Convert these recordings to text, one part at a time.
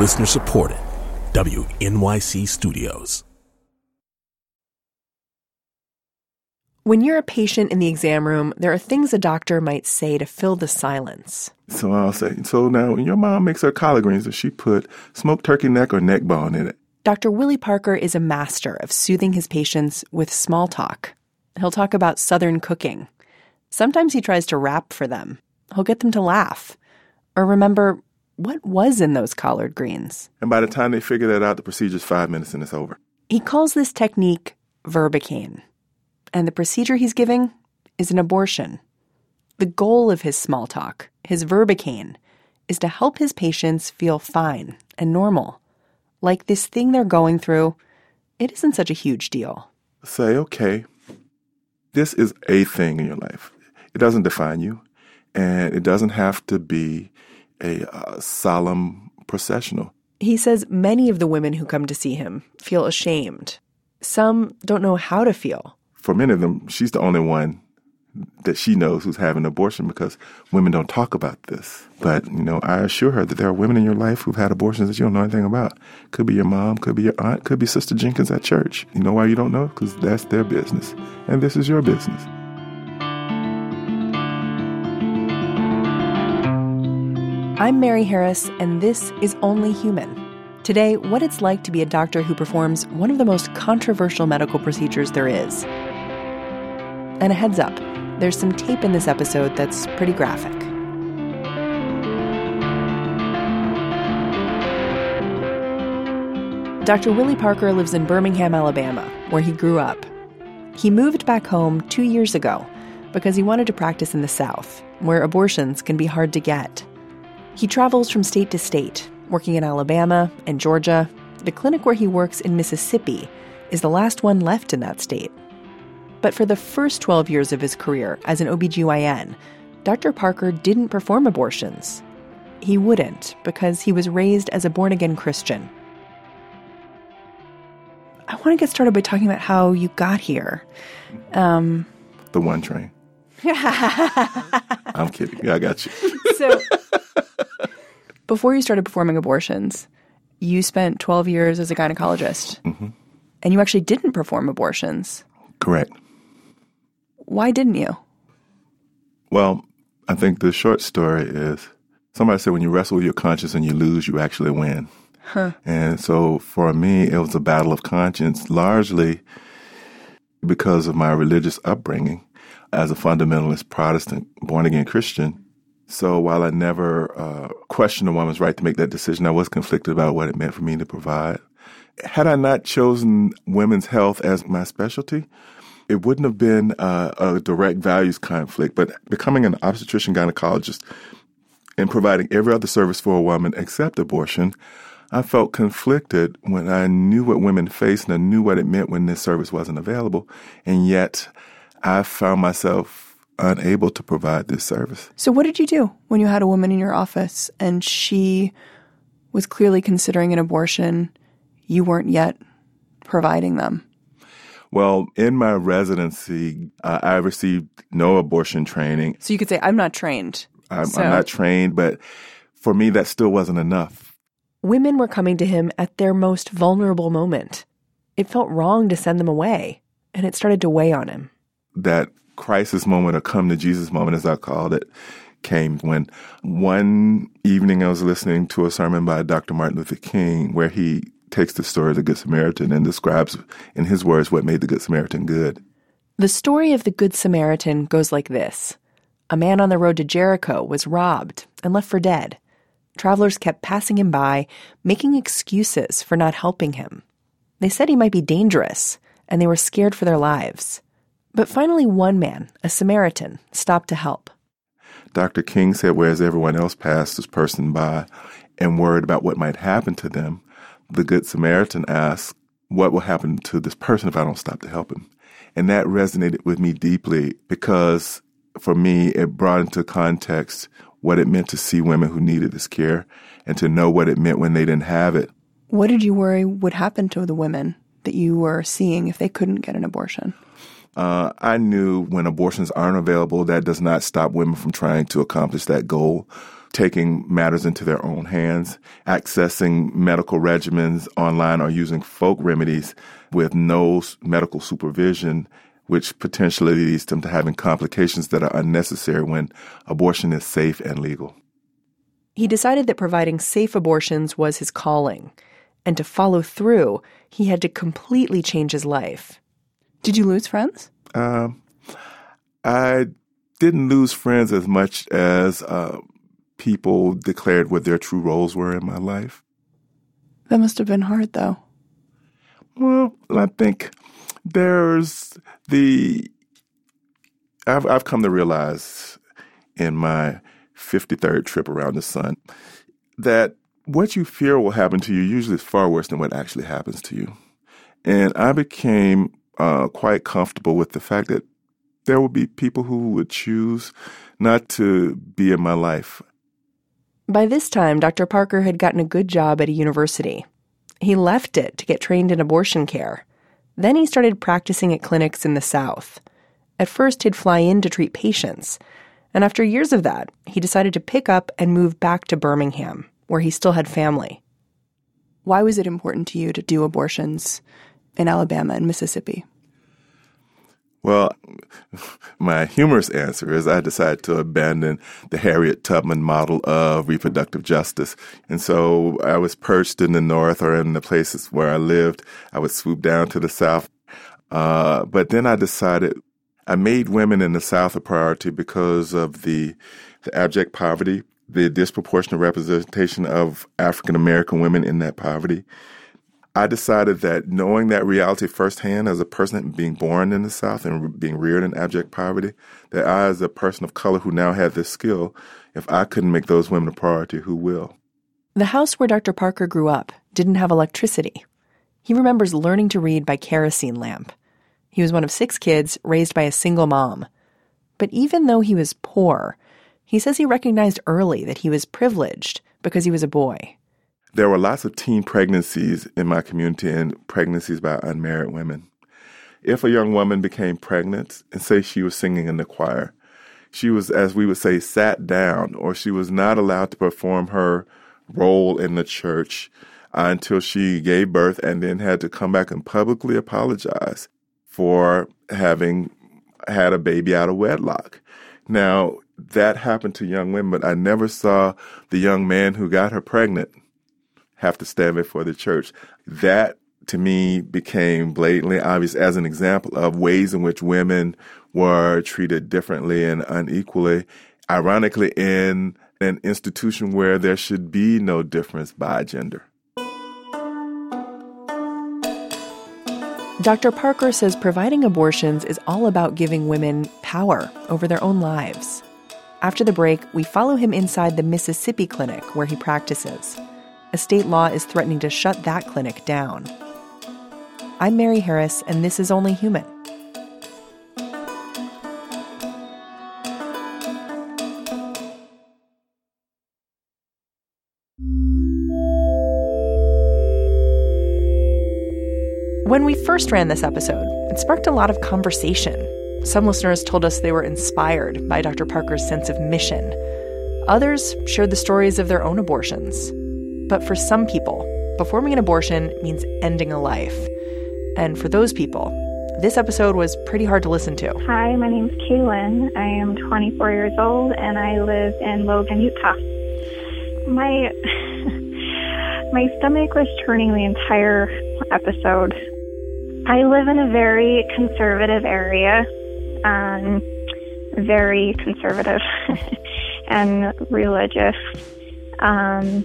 Listener supported. WNYC Studios. When you're a patient in the exam room, there are things a doctor might say to fill the silence. So I'll say, so now when your mom makes her collard greens, does she put smoked turkey neck or neck bone in it? Dr. Willie Parker is a master of soothing his patients with small talk. He'll talk about Southern cooking. Sometimes he tries to rap for them. He'll get them to laugh or remember what was in those collard greens. And by the time they figure that out, the procedure's five minutes and it's over. He calls this technique Verbicane. And the procedure he's giving is an abortion. The goal of his small talk, his Verbicane, is to help his patients feel fine and normal. Like this thing they're going through, it isn't such a huge deal. Say, okay, this is a thing in your life. It doesn't define you, and it doesn't have to be a uh, solemn processional. He says many of the women who come to see him feel ashamed. Some don't know how to feel. For many of them, she's the only one that she knows who's having an abortion because women don't talk about this. But, you know, I assure her that there are women in your life who've had abortions that you don't know anything about. Could be your mom, could be your aunt, could be Sister Jenkins at church. You know why you don't know? Because that's their business. And this is your business. I'm Mary Harris, and this is Only Human. Today, what it's like to be a doctor who performs one of the most controversial medical procedures there is. And a heads up, there's some tape in this episode that's pretty graphic. Dr. Willie Parker lives in Birmingham, Alabama, where he grew up. He moved back home two years ago because he wanted to practice in the South, where abortions can be hard to get. He travels from state to state, working in Alabama and Georgia. The clinic where he works in Mississippi is the last one left in that state. But for the first 12 years of his career as an OBGYN, Dr. Parker didn't perform abortions. He wouldn't because he was raised as a born again Christian. I want to get started by talking about how you got here. Um, the one train. I'm kidding. I got you. so, before you started performing abortions, you spent 12 years as a gynecologist. Mm-hmm. And you actually didn't perform abortions. Correct. Why didn't you? Well, I think the short story is somebody said when you wrestle with your conscience and you lose, you actually win. Huh. And so for me, it was a battle of conscience, largely because of my religious upbringing as a fundamentalist Protestant, born again Christian. So while I never uh, questioned a woman's right to make that decision, I was conflicted about what it meant for me to provide. Had I not chosen women's health as my specialty, it wouldn't have been uh, a direct values conflict. But becoming an obstetrician gynecologist and providing every other service for a woman except abortion, I felt conflicted when I knew what women faced and I knew what it meant when this service wasn't available. And yet I found myself unable to provide this service. So, what did you do when you had a woman in your office and she was clearly considering an abortion? You weren't yet providing them. Well, in my residency, uh, I received no abortion training. So you could say, I'm not trained. I'm, so. I'm not trained, but for me, that still wasn't enough. Women were coming to him at their most vulnerable moment. It felt wrong to send them away, and it started to weigh on him. That crisis moment or come to Jesus moment, as I called it, came when one evening I was listening to a sermon by Dr. Martin Luther King where he takes the story of the Good Samaritan and describes, in his words, what made the Good Samaritan good. The story of the Good Samaritan goes like this A man on the road to Jericho was robbed and left for dead. Travelers kept passing him by, making excuses for not helping him. They said he might be dangerous, and they were scared for their lives. But finally, one man, a Samaritan, stopped to help. Dr. King said, whereas everyone else passed this person by and worried about what might happen to them, the Good Samaritan asked, What will happen to this person if I don't stop to help him? And that resonated with me deeply because for me, it brought into context what it meant to see women who needed this care and to know what it meant when they didn't have it. What did you worry would happen to the women that you were seeing if they couldn't get an abortion? Uh, I knew when abortions aren't available, that does not stop women from trying to accomplish that goal. taking matters into their own hands, accessing medical regimens online, or using folk remedies with no medical supervision, which potentially leads them to having complications that are unnecessary when abortion is safe and legal. He decided that providing safe abortions was his calling, and to follow through, he had to completely change his life. Did you lose friends? Um, I didn't lose friends as much as uh, people declared what their true roles were in my life. That must have been hard, though. Well, I think there's the. I've I've come to realize in my 53rd trip around the sun that what you fear will happen to you usually is far worse than what actually happens to you. And I became uh, quite comfortable with the fact that there would be people who would choose not to be in my life. By this time, Dr. Parker had gotten a good job at a university. He left it to get trained in abortion care. Then he started practicing at clinics in the South. At first, he'd fly in to treat patients. And after years of that, he decided to pick up and move back to Birmingham, where he still had family. Why was it important to you to do abortions in Alabama and Mississippi? Well, my humorous answer is I decided to abandon the Harriet Tubman model of reproductive justice. And so I was perched in the North or in the places where I lived. I would swoop down to the South. Uh, but then I decided I made women in the South a priority because of the, the abject poverty, the disproportionate representation of African American women in that poverty. I decided that knowing that reality firsthand as a person being born in the South and being reared in abject poverty, that I, as a person of color who now had this skill, if I couldn't make those women a priority, who will? The house where Dr. Parker grew up didn't have electricity. He remembers learning to read by kerosene lamp. He was one of six kids raised by a single mom. But even though he was poor, he says he recognized early that he was privileged because he was a boy. There were lots of teen pregnancies in my community and pregnancies by unmarried women. If a young woman became pregnant and say she was singing in the choir, she was, as we would say, sat down or she was not allowed to perform her role in the church uh, until she gave birth and then had to come back and publicly apologize for having had a baby out of wedlock. Now, that happened to young women, but I never saw the young man who got her pregnant have to stand before the church. That to me became blatantly obvious as an example of ways in which women were treated differently and unequally. Ironically, in an institution where there should be no difference by gender. Dr. Parker says providing abortions is all about giving women power over their own lives. After the break, we follow him inside the Mississippi clinic where he practices a state law is threatening to shut that clinic down. I'm Mary Harris, and this is Only Human. When we first ran this episode, it sparked a lot of conversation. Some listeners told us they were inspired by Dr. Parker's sense of mission. Others shared the stories of their own abortions. But for some people, performing an abortion means ending a life. And for those people, this episode was pretty hard to listen to. Hi, my name is Kaylin. I am 24 years old and I live in Logan, Utah. My my stomach was turning the entire episode. I live in a very conservative area, um, very conservative and religious. Um,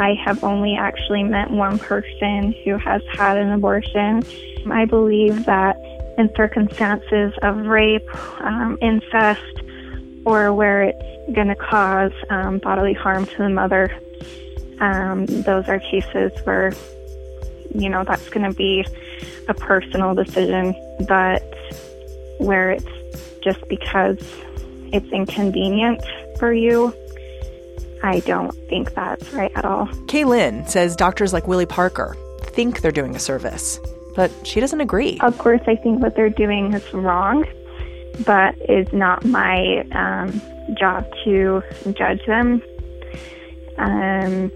I have only actually met one person who has had an abortion. I believe that in circumstances of rape, um, incest, or where it's going to cause um, bodily harm to the mother, um, those are cases where, you know, that's going to be a personal decision. But where it's just because it's inconvenient for you, I don't think that's right at all. Kaylin says doctors like Willie Parker think they're doing a service, but she doesn't agree. Of course, I think what they're doing is wrong, but it's not my um, job to judge them. Um,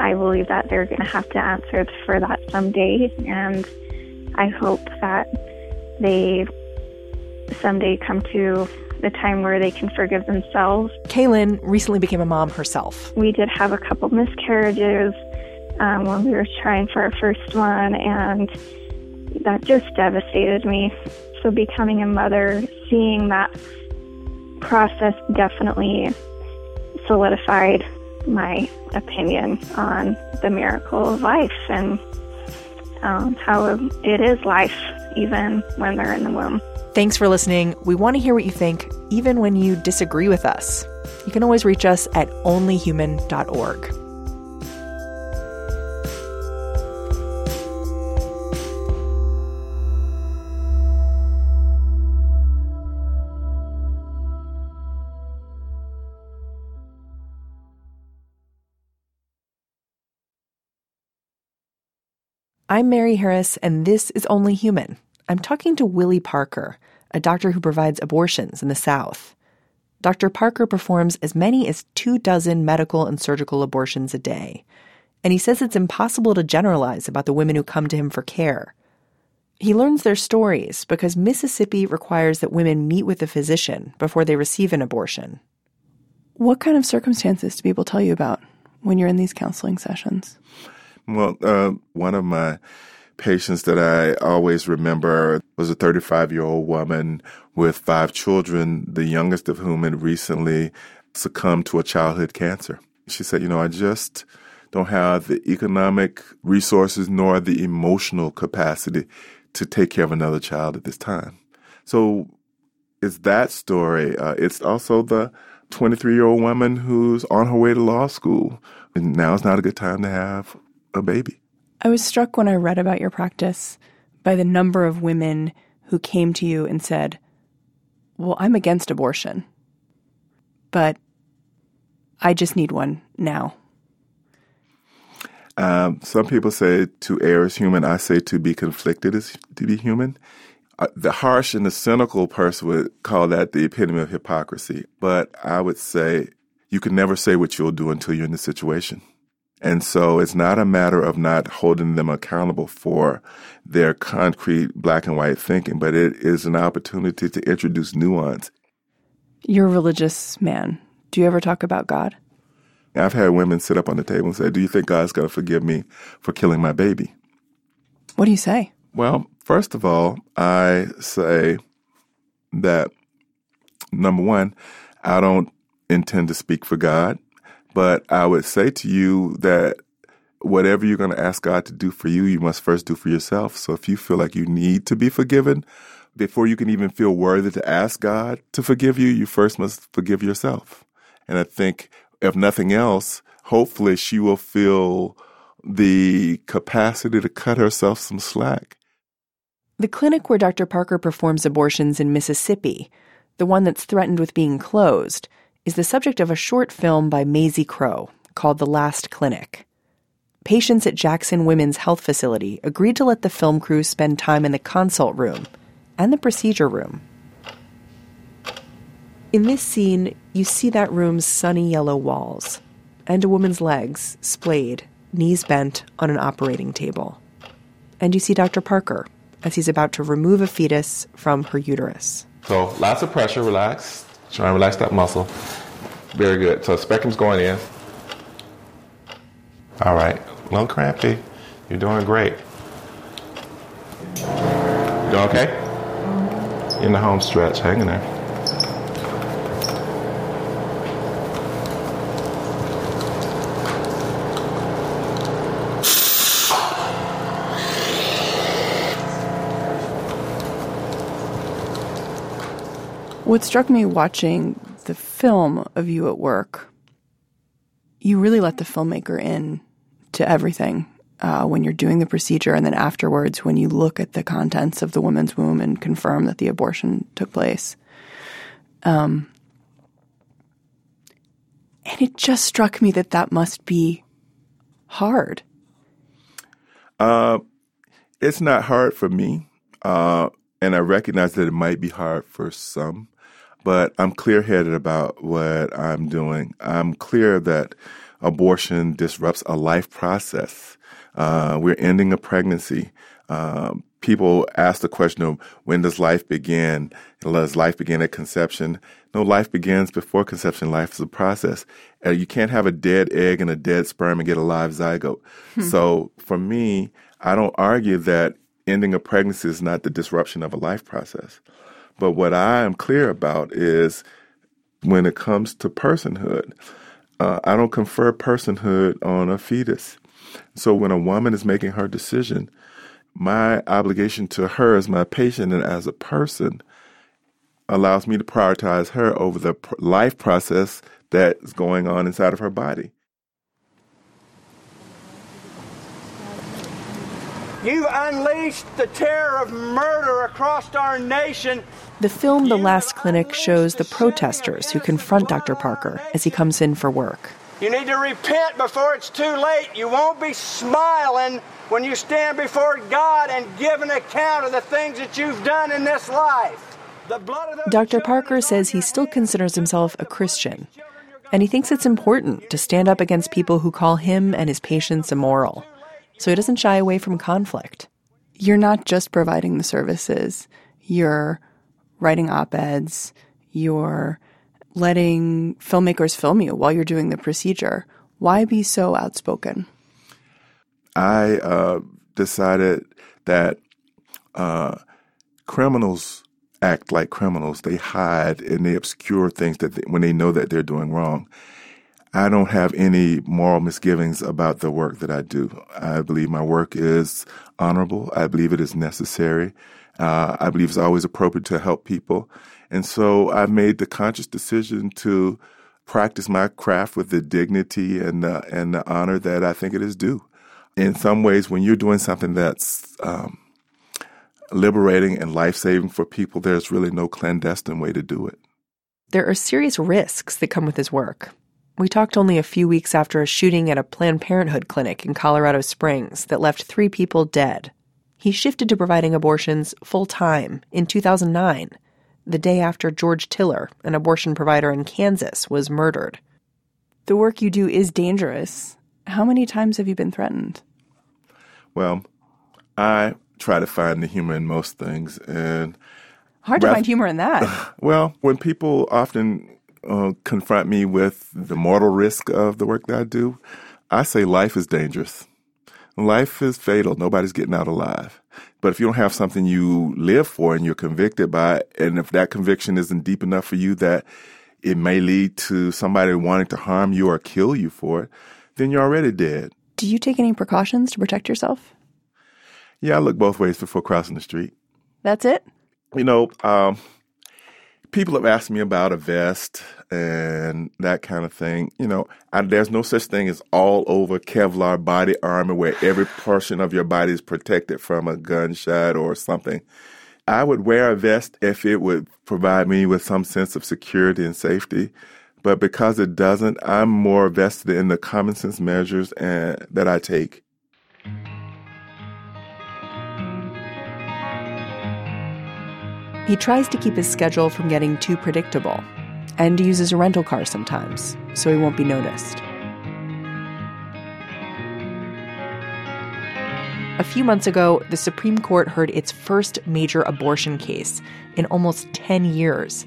I believe that they're going to have to answer for that someday, and I hope that they someday come to the time where they can forgive themselves. Kaylin recently became a mom herself. We did have a couple miscarriages um, when we were trying for our first one, and that just devastated me. So, becoming a mother, seeing that process definitely solidified my opinion on the miracle of life and um, how it is life, even when they're in the womb. Thanks for listening. We want to hear what you think, even when you disagree with us. You can always reach us at onlyhuman.org. I'm Mary Harris, and this is Only Human. I'm talking to Willie Parker, a doctor who provides abortions in the South. Dr. Parker performs as many as two dozen medical and surgical abortions a day, and he says it's impossible to generalize about the women who come to him for care. He learns their stories because Mississippi requires that women meet with a physician before they receive an abortion. What kind of circumstances do people tell you about when you're in these counseling sessions? Well, uh, one of my patients that I always remember was a 35 year old woman with five children, the youngest of whom had recently succumbed to a childhood cancer. She said, You know, I just don't have the economic resources nor the emotional capacity to take care of another child at this time. So it's that story. Uh, it's also the 23 year old woman who's on her way to law school. And now is not a good time to have a baby. I was struck when I read about your practice by the number of women who came to you and said, Well, I'm against abortion, but I just need one now. Um, some people say to err is human. I say to be conflicted is to be human. Uh, the harsh and the cynical person would call that the epitome of hypocrisy. But I would say you can never say what you'll do until you're in the situation. And so it's not a matter of not holding them accountable for their concrete black and white thinking, but it is an opportunity to introduce nuance. You're a religious man. Do you ever talk about God? I've had women sit up on the table and say, Do you think God's going to forgive me for killing my baby? What do you say? Well, first of all, I say that number one, I don't intend to speak for God. But I would say to you that whatever you're going to ask God to do for you, you must first do for yourself. So if you feel like you need to be forgiven, before you can even feel worthy to ask God to forgive you, you first must forgive yourself. And I think, if nothing else, hopefully she will feel the capacity to cut herself some slack. The clinic where Dr. Parker performs abortions in Mississippi, the one that's threatened with being closed, is the subject of a short film by Maisie Crow called The Last Clinic. Patients at Jackson Women's Health Facility agreed to let the film crew spend time in the consult room and the procedure room. In this scene, you see that room's sunny yellow walls and a woman's legs splayed, knees bent on an operating table. And you see Dr. Parker as he's about to remove a fetus from her uterus. So lots of pressure, relax. Try and relax that muscle. Very good. So speculum's going in. All right. A little crampy. You're doing great. You doing okay? In the home stretch. Hang in there. What struck me watching the film of you at work, you really let the filmmaker in to everything uh, when you're doing the procedure, and then afterwards, when you look at the contents of the woman's womb and confirm that the abortion took place. Um, and it just struck me that that must be hard. Uh, it's not hard for me, uh, and I recognize that it might be hard for some. But I'm clear headed about what I'm doing. I'm clear that abortion disrupts a life process. Uh, we're ending a pregnancy. Um, people ask the question of when does life begin? Does life begin at conception? No, life begins before conception. Life is a process. Uh, you can't have a dead egg and a dead sperm and get a live zygote. Hmm. So for me, I don't argue that ending a pregnancy is not the disruption of a life process. But what I am clear about is when it comes to personhood, uh, I don't confer personhood on a fetus. So when a woman is making her decision, my obligation to her as my patient and as a person allows me to prioritize her over the life process that's going on inside of her body. You've unleashed the terror of murder across our nation. The film The Last Clinic shows the protesters who confront Dr. Parker as he comes in for work. You need to repent before it's too late. You won't be smiling when you stand before God and give an account of the things that you've done in this life. Dr. Parker says he still considers himself a Christian, and he thinks it's important to stand up against people who call him and his patients immoral, so he doesn't shy away from conflict. You're not just providing the services, you're writing op eds, you're letting filmmakers film you while you're doing the procedure. Why be so outspoken? I uh, decided that uh, criminals act like criminals. They hide and they obscure things that they, when they know that they're doing wrong. I don't have any moral misgivings about the work that I do. I believe my work is honorable. I believe it is necessary. Uh, I believe it's always appropriate to help people. And so I've made the conscious decision to practice my craft with the dignity and the, and the honor that I think it is due in some ways, when you're doing something that's um, liberating and life saving for people, there's really no clandestine way to do it. There are serious risks that come with his work. We talked only a few weeks after a shooting at a Planned Parenthood clinic in Colorado Springs that left three people dead. He shifted to providing abortions full time in 2009, the day after George Tiller, an abortion provider in Kansas, was murdered. The work you do is dangerous. How many times have you been threatened? Well, I try to find the humor in most things, and hard to find humor in that. Well, when people often uh, confront me with the mortal risk of the work that I do, I say life is dangerous. Life is fatal. Nobody's getting out alive. But if you don't have something you live for and you're convicted by, and if that conviction isn't deep enough for you that it may lead to somebody wanting to harm you or kill you for it, then you're already dead. Do you take any precautions to protect yourself? Yeah, I look both ways before crossing the street. That's it? You know, um, people have asked me about a vest and that kind of thing. You know, I, there's no such thing as all over Kevlar body armor where every portion of your body is protected from a gunshot or something. I would wear a vest if it would provide me with some sense of security and safety. But because it doesn't, I'm more vested in the common sense measures and, that I take. He tries to keep his schedule from getting too predictable and uses a rental car sometimes so he won't be noticed. A few months ago, the Supreme Court heard its first major abortion case in almost 10 years.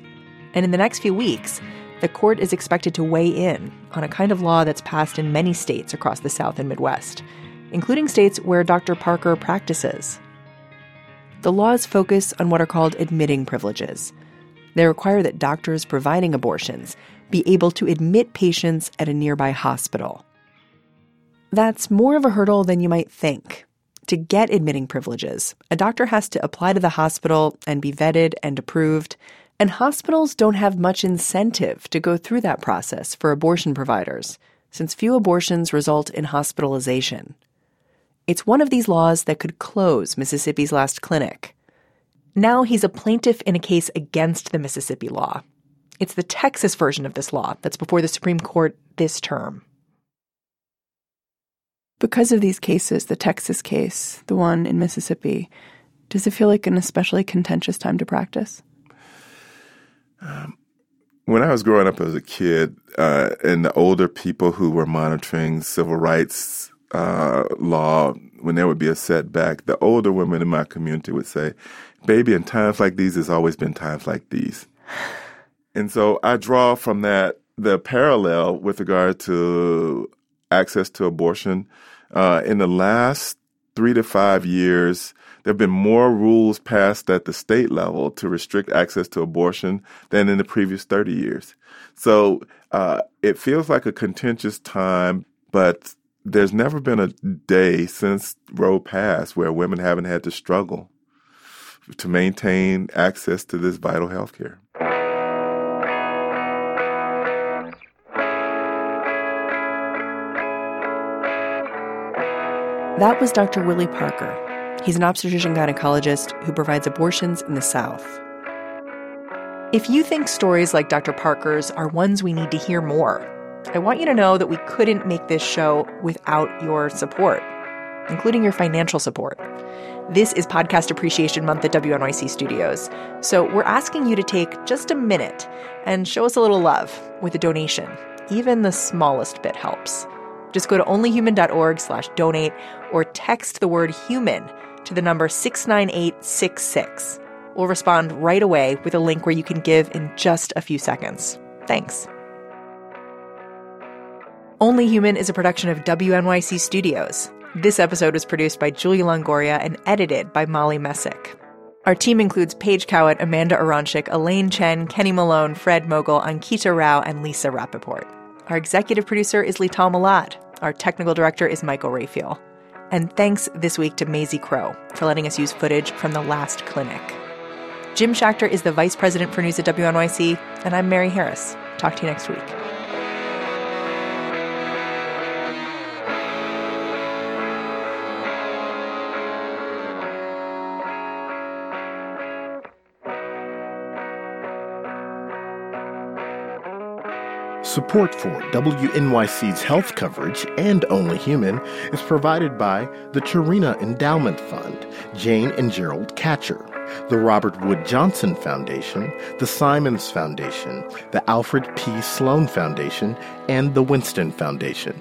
And in the next few weeks, the court is expected to weigh in on a kind of law that's passed in many states across the South and Midwest, including states where Dr. Parker practices. The laws focus on what are called admitting privileges. They require that doctors providing abortions be able to admit patients at a nearby hospital. That's more of a hurdle than you might think. To get admitting privileges, a doctor has to apply to the hospital and be vetted and approved, and hospitals don't have much incentive to go through that process for abortion providers, since few abortions result in hospitalization. It's one of these laws that could close Mississippi's last clinic. Now he's a plaintiff in a case against the Mississippi law. It's the Texas version of this law that's before the Supreme Court this term. Because of these cases, the Texas case, the one in Mississippi, does it feel like an especially contentious time to practice? Um, when I was growing up as a kid, uh, and the older people who were monitoring civil rights uh, law, when there would be a setback, the older women in my community would say, Baby, in times like these, there's always been times like these. And so I draw from that the parallel with regard to access to abortion. Uh, in the last three to five years, there have been more rules passed at the state level to restrict access to abortion than in the previous 30 years. So uh, it feels like a contentious time, but there's never been a day since Roe passed where women haven't had to struggle to maintain access to this vital health care. That was Dr. Willie Parker. He's an obstetrician gynecologist who provides abortions in the South. If you think stories like Dr. Parker's are ones we need to hear more, I want you to know that we couldn't make this show without your support, including your financial support. This is Podcast Appreciation Month at WNYC Studios, so we're asking you to take just a minute and show us a little love with a donation. Even the smallest bit helps. Just go to onlyhuman.org slash donate or text the word human to the number 69866. We'll respond right away with a link where you can give in just a few seconds. Thanks. Only Human is a production of WNYC Studios. This episode was produced by Julia Longoria and edited by Molly Messick. Our team includes Paige Cowett, Amanda Aronczyk, Elaine Chen, Kenny Malone, Fred Mogul, Ankita Rao, and Lisa Rappaport. Our executive producer is Lital Malad. Our technical director is Michael Raphael. And thanks this week to Maisie Crow for letting us use footage from the last clinic. Jim Schachter is the vice president for news at WNYC, and I'm Mary Harris. Talk to you next week. Support for WNYC's health coverage and Only Human is provided by the Charina Endowment Fund, Jane and Gerald Katcher, the Robert Wood Johnson Foundation, the Simons Foundation, the Alfred P. Sloan Foundation, and the Winston Foundation.